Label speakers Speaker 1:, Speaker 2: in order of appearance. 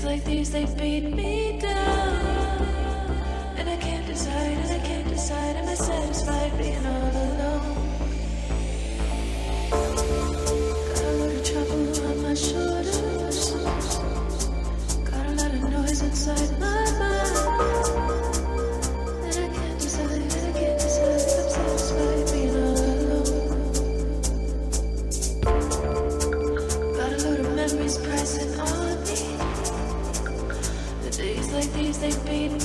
Speaker 1: Days like these, they beat me down. And I can't decide, and I can't decide. Am I satisfied being all alone? Got a lot of trouble on my shoulders. Got a lot of noise inside my mind. they beat.